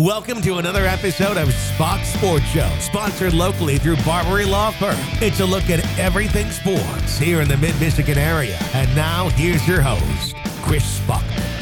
Welcome to another episode of Spach's Sports Show, sponsored locally through Barberi Law Firm. It's a look at everything sports here in the Mid Michigan area. And now, here's your host, Chris Spachman.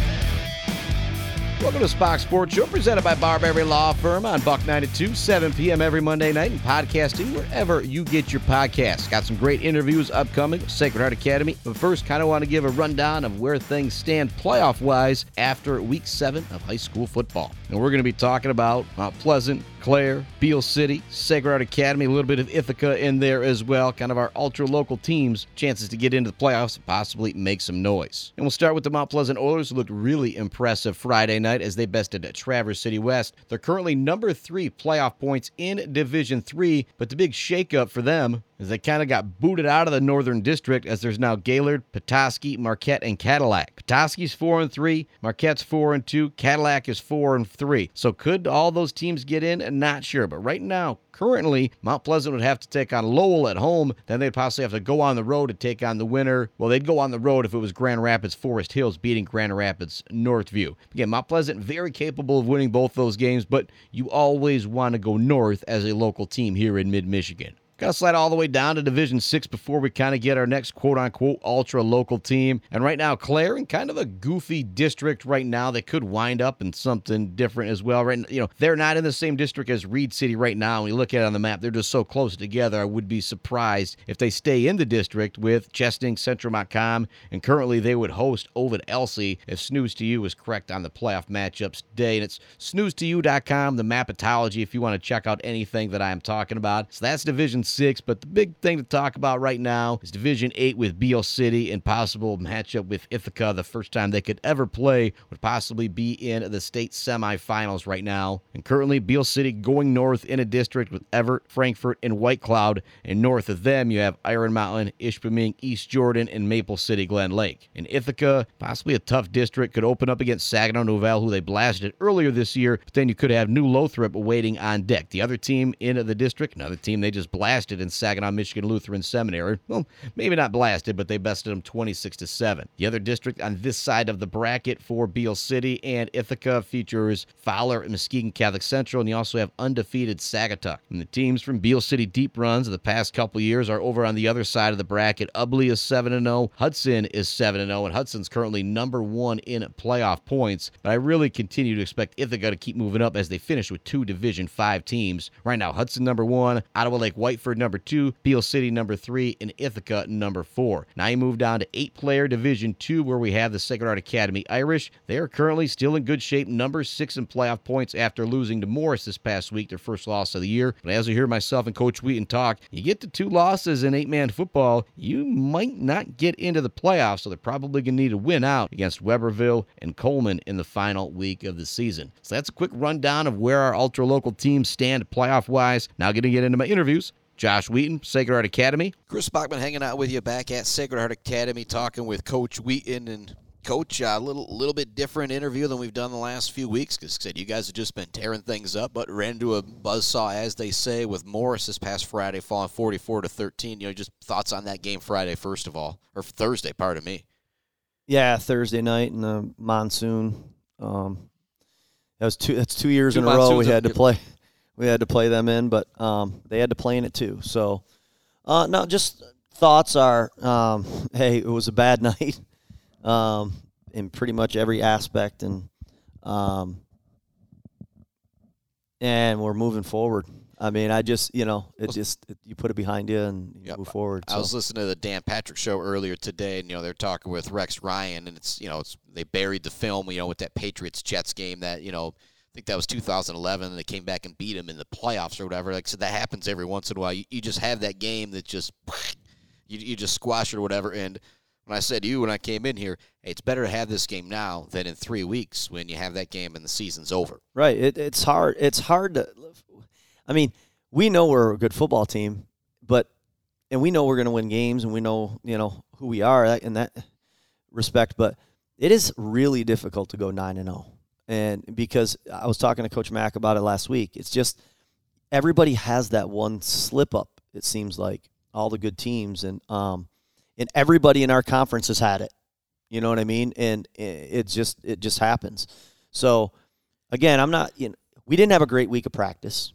Welcome to Spach's Sports Show, presented by Barberi Law Firm on Buck 92, 7 p.m. every Monday night, and podcasting wherever you get your podcasts. Got some great interviews upcoming Sacred Heart Academy. But first, kind of want to give a rundown of where things stand playoff wise after week seven of high school football. And we're going to be talking about Mount Pleasant, Clare, Beal City, Sacred Academy, a little bit of Ithaca in there as well. Kind of our ultra local teams, chances to get into the playoffs and possibly make some noise. And we'll start with the Mount Pleasant Oilers, who looked really impressive Friday night as they bested Traverse City West. They're currently number three playoff points in Division Three, but the big shakeup for them is they kind of got booted out of the Northern District as there's now Gaylord, Petoskey, Marquette, and Cadillac. Petoskey's four and three, Marquette's four and two, Cadillac is four and three. So could all those teams get in? Not sure, but right now, currently, Mount Pleasant would have to take on Lowell at home. Then they'd possibly have to go on the road to take on the winner. Well, they'd go on the road if it was Grand Rapids Forest Hills beating Grand Rapids Northview. Again, Mount Pleasant very capable of winning both those games, but you always want to go north as a local team here in mid Michigan. Got to slide all the way down to Division Six before we kind of get our next quote unquote ultra local team. And right now, Clare in kind of a goofy district right now that could wind up in something different as well. Right, you know, they're not in the same district as Reed City right now. When you look at it on the map, they're just so close together. I would be surprised if they stay in the district with Chesaning, Central Montcalm, and currently they would host Ovid Elsie if Snooze to You is correct on the playoff matchups today. And it's snooze2u.com, the mapatology, if you want to check out anything that I'm talking about. So that's Division six. But the big thing to talk about right now is Division eight with Beal City and possible matchup with Ithaca. The first time they could ever play would possibly be in the state semifinals right now. And currently, Beal City going north in a district with Everett, Frankfort, and White Cloud. And north of them, you have Iron Mountain, Ishpeming, East Jordan, and Maple City, Glen Lake. And Ithaca, possibly a tough district, could open up against Saginaw Nouvel, who they blasted earlier this year. But then you could have New Lothrop waiting on deck. The other team in the district, another team they just blasted blasted in Saginaw, Michigan Lutheran Seminary. Well, maybe not blasted, but they bested them 26 to 7. The other district on this side of the bracket for Beal City and Ithaca features Fowler and Muskegon Catholic Central, and you also have undefeated Saugatuck. And the teams from Beal City deep runs of the past couple years are over on the other side of the bracket. Ubly is 7 0, Hudson is 7 0, and Hudson's currently number one in playoff points. But I really continue to expect Ithaca to keep moving up as they finish with two Division 5 teams. Right now, Hudson number one, Ottawa Lake Number two, Beal City number three, and Ithaca number four. Now you move down to eight player Division two, where we have the Sacred Heart Academy Irish. They are currently still in good shape, number six in playoff points after losing to Morris this past week, their first loss of the year. But as you hear myself and Coach Wheaton talk, you get to two losses in eight man football, you might not get into the playoffs, so they're probably going to need to win out against Webberville and Coleman in the final week of the season. So that's a quick rundown of where our ultra local teams stand playoff wise. Now, going to get into my interviews. Josh Wheaton, Sacred Heart Academy. Chris Spachman hanging out with you back at Sacred Heart Academy, talking with Coach Wheaton and Coach. A little little bit different interview than we've done the last few weeks because said you guys have just been tearing things up, but ran into a buzzsaw as they say with Morris this past Friday, falling forty four to thirteen. You know, just thoughts on that game Friday first of all, or Thursday. Pardon me. Yeah, Thursday night in the monsoon. Um, that was two. That's two years two in a row we had to play we had to play them in, but um, they had to play in it too. So, uh, no, just thoughts are, um, hey, it was a bad night um, in pretty much every aspect, and um, and we're moving forward. I mean, I just, you know, it just it, you put it behind you and you yep. move forward. I was listening to the Dan Patrick show earlier today, and you know they're talking with Rex Ryan, and it's you know it's they buried the film, you know, with that Patriots Jets game that you know think that was 2011, and they came back and beat them in the playoffs or whatever. Like so that happens every once in a while. You, you just have that game that just you, you just squash it or whatever. And when I said to you when I came in here, hey, it's better to have this game now than in three weeks when you have that game and the season's over. Right. It, it's hard. It's hard to. I mean, we know we're a good football team, but and we know we're going to win games, and we know you know who we are in that respect. But it is really difficult to go nine and zero. And because I was talking to Coach Mack about it last week, it's just everybody has that one slip up. It seems like all the good teams, and um, and everybody in our conference has had it. You know what I mean? And it just it just happens. So again, I'm not. You know, we didn't have a great week of practice,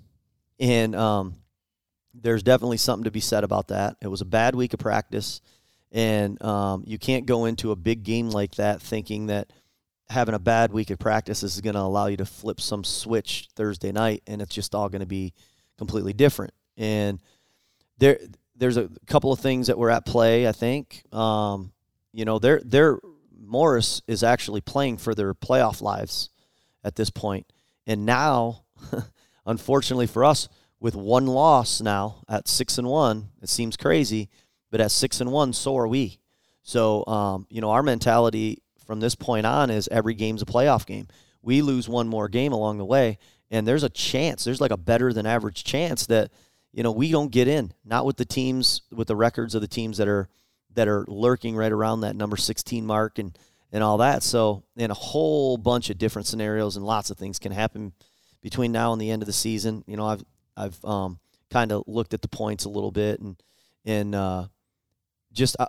and um, there's definitely something to be said about that. It was a bad week of practice, and um, you can't go into a big game like that thinking that having a bad week of practice is going to allow you to flip some switch Thursday night, and it's just all going to be completely different. And there, there's a couple of things that were at play. I think, um, you know, they're they're Morris is actually playing for their playoff lives at this point. and now, unfortunately for us, with one loss now at six and one, it seems crazy, but at six and one, so are we. So, um, you know, our mentality from this point on is every game's a playoff game. We lose one more game along the way, and there's a chance, there's like a better than average chance that, you know, we don't get in. Not with the teams, with the records of the teams that are that are lurking right around that number 16 mark and and all that. So, in a whole bunch of different scenarios and lots of things can happen between now and the end of the season. You know, I've I've um, kind of looked at the points a little bit and and uh, just uh,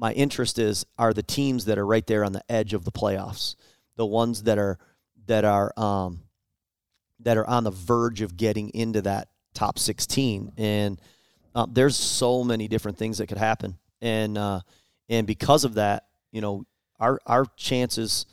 my interest is are the teams that are right there on the edge of the playoffs, the ones that are that are um, that are on the verge of getting into that top 16 and uh, there's so many different things that could happen. And uh, and because of that you know our our chances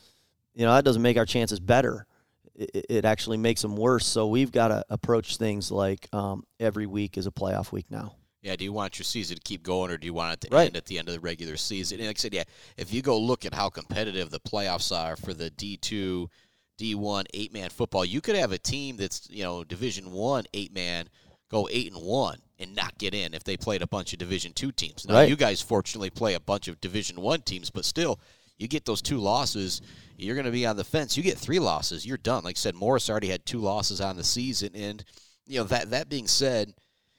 you know that doesn't make our chances better. It, it actually makes them worse. So we've got to approach things like um, every week is a playoff week now yeah, do you want your season to keep going, or do you want it to Right. end at the end of the regular season? And like I said, yeah, if you go look at how competitive the playoffs are for the D two, D one eight man football, you could have a team that's you know Division one eight man go eight and one and not get in if they played a bunch of Division two teams. Now Right. you guys fortunately play a bunch of Division one teams, but still, you get those two losses, you're going to be on the fence. You get three losses, you're done. Like I said, Morris already had two losses on the season, and you know that that being said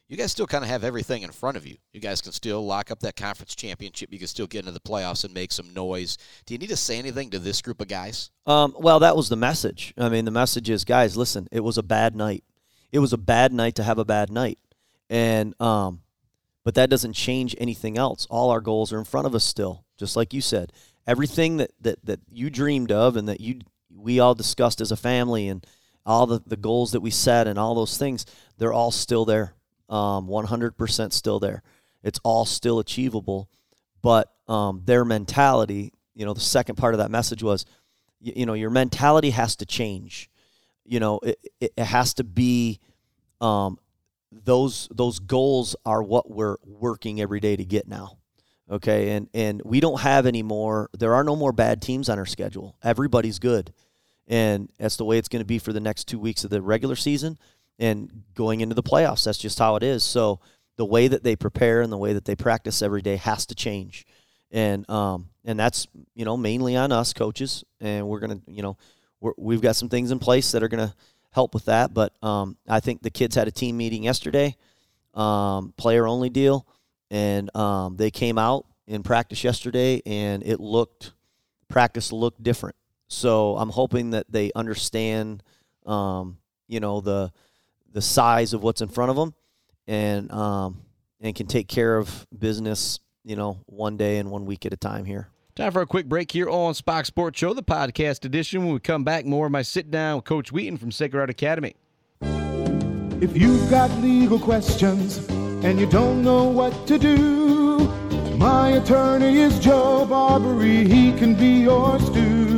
you guys still kind of have everything in front of you. You guys can still lock up that conference championship. You can still get into the playoffs and make some noise. Do you need to say anything to this group of guys? Um, well, that was the message. I mean, the message is, guys, listen, it was a bad night. It was a bad night to have a bad night, and um, but that doesn't change anything else. All our goals are in front of us still, just like you said. Everything that that that you dreamed of and that you we all discussed as a family and all the, the goals that we set and all those things, they're all still there. Um, 100% still there. It's all still achievable, but um, their mentality, you know, the second part of that message was, you, you know, your mentality has to change. You know, it, it, has to be um, those those goals are what we're working every day to get now. Okay, and and we don't have any more. There are no more bad teams on our schedule. Everybody's good, and that's the way it's going to be for the next two weeks of the regular season and going into the playoffs. That's just how it is. So the way that they prepare and the way that they practice every day has to change, and um and that's you know mainly on us coaches, and we're gonna you know we're, we've got some things in place that are gonna help with that. But um I think the kids had a team meeting yesterday, um player only deal, and um they came out in practice yesterday, and it looked practice looked different. So I'm hoping that they understand, um, you know, the the size of what's in front of them, and um, and can take care of business, you know, one day and one week at a time here. Time for a quick break here on Spach's Sports Show, the podcast edition. When we come back, more of my sit down with Coach Wheaton from Sacred Heart Academy. If you've got legal questions and you don't know what to do, my attorney is Joe Barberi. He can be yours too.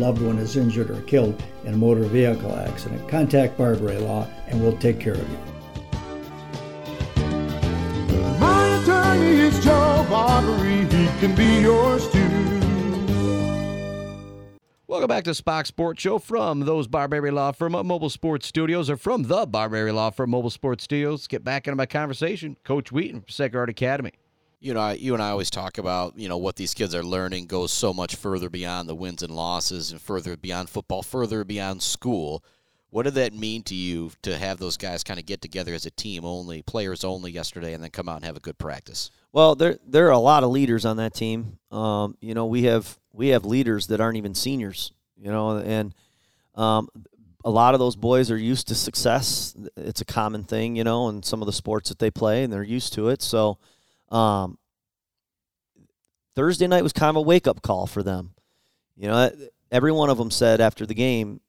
loved one is injured or killed in a motor vehicle accident, contact Barberi Law and we'll take care of you. My attorney is Joe Barberi. He can be yours too. Welcome back to Spach's Sports Show from those Barberi Law Firm Mobile Sports Studios, or from the Barberi Law Firm Mobile Sports Studios. Get back into my conversation, Coach Wheaton from Sacred Heart Academy. You know, you and I always talk about, you know, what these kids are learning goes so much further beyond the wins and losses and further beyond football, further beyond school. What did that mean to you to have those guys kind of get together as a team only, players only yesterday, and then come out and have a good practice? Well, there there are a lot of leaders on that team. Um, you know, we have we have leaders that aren't even seniors. You know, and um, a lot of those boys are used to success. It's a common thing, you know, in some of the sports that they play, and they're used to it. So, um, Thursday night was kind of a wake up call for them. You know, every one of them said after the game.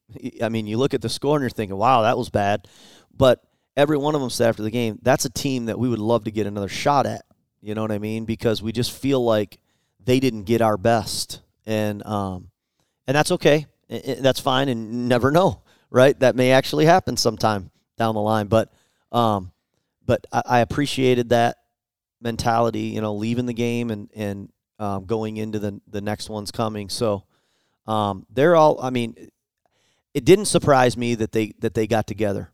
I mean, you look at the score and you're thinking, "Wow, that was bad," but every one of them said after the game, "That's a team that we would love to get another shot at." You know what I mean? Because we just feel like they didn't get our best, and um, and that's okay. That's fine, and never know, right? That may actually happen sometime down the line. But um, but I, I appreciated that mentality, you know, leaving the game and and um, going into the the next one's coming. So um, they're all. I mean, it didn't surprise me that they that they got together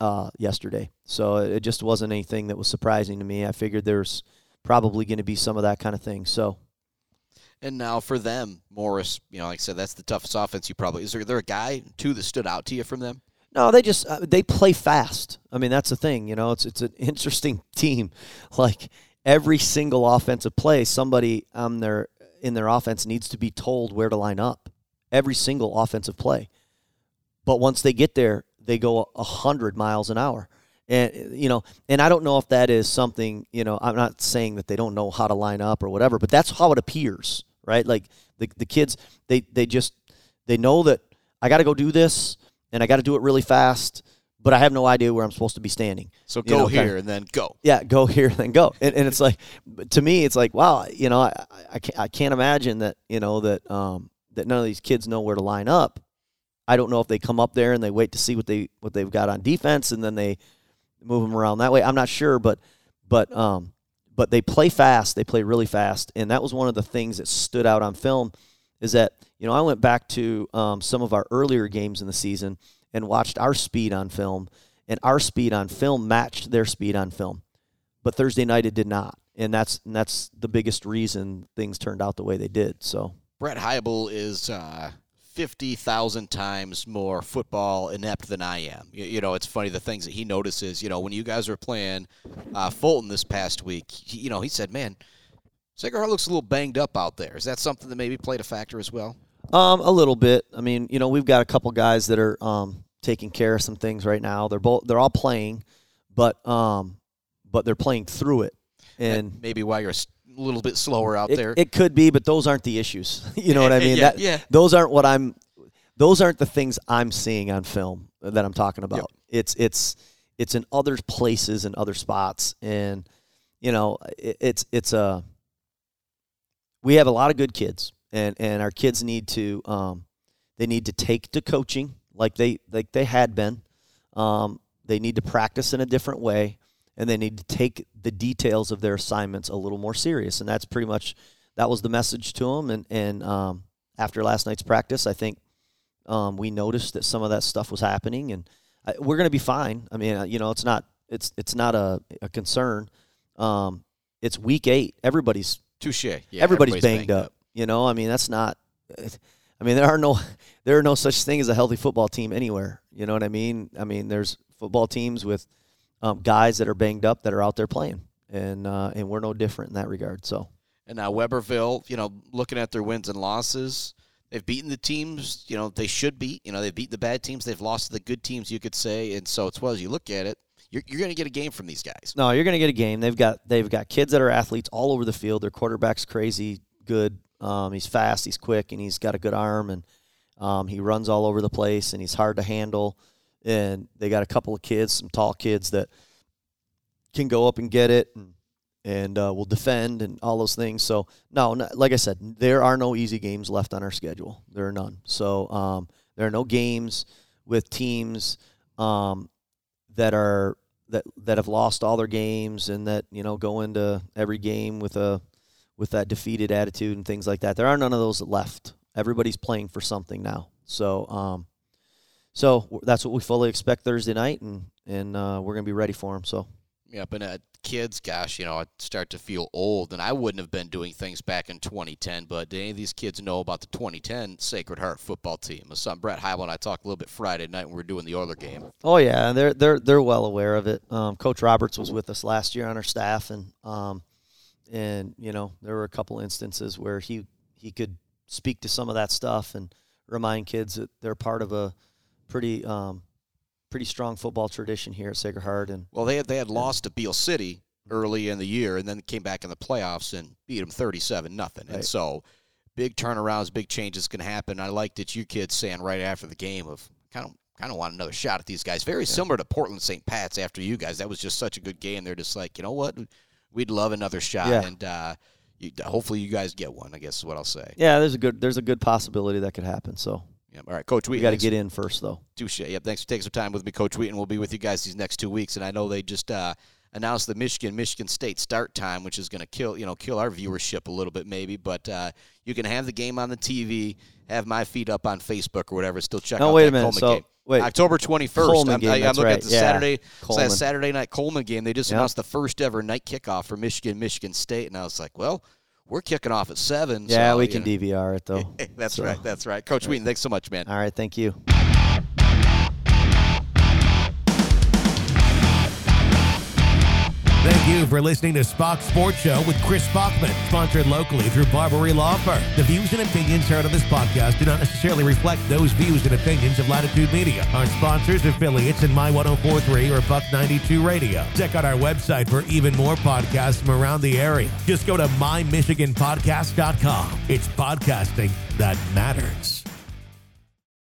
uh, yesterday. So it just wasn't anything that was surprising to me. I figured there's probably going to be some of that kind of thing. So. And now for them, Morris, you know, like I said, that's the toughest offense you probably. Is there, there a guy two that stood out to you from them? No, they just uh, they play fast. I mean, that's the thing. You know, it's it's an interesting team. Like every single offensive play, somebody on their in their offense needs to be told where to line up. Every single offensive play. But once they get there, they go a hundred miles an hour. And you know, and I don't know if that is something. You know, I'm not saying that they don't know how to line up or whatever, but that's how it appears, right? Like the the kids, they they just they know that I got to go do this, and I got to do it really fast but I have no idea where I'm supposed to be standing. So go you know, here kinda, and then go. Yeah, go here and then go. And, and it's like, to me, it's like, wow, you know, I, I, can't, I can't imagine that, you know, that, um, that none of these kids know where to line up. I don't know if they come up there and they wait to see what they, what they've got on defense and then they move them around that way. I'm not sure, but, but, um, but they play fast. They play really fast. And that was one of the things that stood out on film is that, you know, I went back to, um, some of our earlier games in the season and watched our speed on film, and our speed on film matched their speed on film. But Thursday night it did not, and that's and that's the biggest reason things turned out the way they did. So Brett Heibel is uh, fifty thousand times more football inept than I am. You, you, know, it's funny the things that he notices. You know, when you guys were playing uh, Fulton this past week, he, you know, he said, "Man." Sacred Heart looks a little banged up out there. Is that something that maybe played a factor as well? Um, a little bit. I mean, you know, we've got a couple guys that are um, taking care of some things right now. They're both they're all playing, but um, but they're playing through it. And maybe why you're a little bit slower out it, there. It could be, but those aren't the issues. you know what I mean? yeah, that, yeah. Those aren't what I'm. Those aren't the things I'm seeing on film that I'm talking about. Yep. It's it's it's in other places and other spots, and you know, it, it's it's a. We have a lot of good kids and and our kids need to um, they need to take to coaching like they like they had been. Um, they need to practice in a different way, and they need to take the details of their assignments a little more serious. And that's pretty much that was the message to them. And and um, after last night's practice, I think um, we noticed that some of that stuff was happening, and I, we're going to be fine. I mean, uh, you know, it's not it's it's not a, a concern. Um, it's week eight. Everybody's touche. Yeah, everybody's, everybody's banged, banged up. up. You know, I mean, that's not. I mean, there are no there are no such thing as a healthy football team anywhere. You know what I mean? I mean, there's football teams with um, guys that are banged up that are out there playing, and uh, and we're no different in that regard. So. And now Webberville, you know, looking at their wins and losses, they've beaten the teams, you know, they should beat. You know, they've beat the bad teams, they've lost to the good teams, you could say. And so it's well as you look at it, you're, you're going to get a game from these guys. No, you're going to get a game. They've got they've got kids that are athletes all over the field. Their quarterback's crazy good. Um, he's fast, he's quick, and he's got a good arm, and um, he runs all over the place, and he's hard to handle. And they got a couple of kids, some tall kids that can go up and get it, and and uh, will defend and all those things. So no, no, like I said, there are no easy games left on our schedule. There are none. So um, there are no games with teams um, that are that that have lost all their games and that you know go into every game with a with that defeated attitude and things like that. There are none of those left. Everybody's playing for something now. So, um, so that's what we fully expect Thursday night, and and uh, we're gonna be ready for them. So. Yep, and uh, kids, gosh, you know, I start to feel old, and I wouldn't have been doing things back in 2010. But do any of these kids know about the 2010 Sacred Heart football team? My son Brett Heibel and I talked a little bit Friday night when we were doing the Oiler game. Oh yeah, they're they're they're well aware of it. Um, Coach Roberts was with us last year on our staff, and um, and you know there were a couple instances where he he could speak to some of that stuff and remind kids that they're part of a pretty um, pretty strong football tradition here at Sacred Heart. And Well, they had they had lost to Beal City early in the year, and then came back in the playoffs and beat them 37 nothing. And so, big turnarounds, big changes can happen. I liked it. You kids saying right after the game of kind of kind of want another shot at these guys. Very similar to Portland St. Pat's after you guys. That was just such a good game. They're just like, you know what, we'd love another shot, Yeah. and uh, you, hopefully you guys get one. I guess is what I'll say. yeah, there's a good there's a good possibility that could happen. So Yeah. All right, Coach we Wheaton. got to get in first though. Touche. Yep. Thanks for taking some time with me, Coach Wheaton. We'll be with you guys these next two weeks, and I know they just uh, announced the Michigan Michigan State start time, which is going to kill you know kill our viewership a little bit maybe. But uh, you can have the game on the TV, have my feed up on Facebook or whatever. Still check No, out wait that a minute. Coleman So, game. wait. October twenty first. Coleman I'm, game, I, am looking right. at the Yeah. Saturday so. Saturday night Coleman game. They just Yep. announced the first ever night kickoff for Michigan Michigan State, and I was like, well. We're kicking off at seven. Yeah, so, we can know. DVR it though. That's So- right. That's right. Coach Wheaton, thanks so much, man. All right, thank you. Thank you for listening to Spach's Sports Show with Chris Spachman, sponsored locally through Barberi Law Firm. The views and opinions heard on this podcast do not necessarily reflect those views and opinions of Latitude Media, our sponsors, affiliates, and My 1043 or Buck 92 Radio. Check out our website for even more podcasts from around the area. Just go to mymichiganpodcast.com. It's podcasting that matters.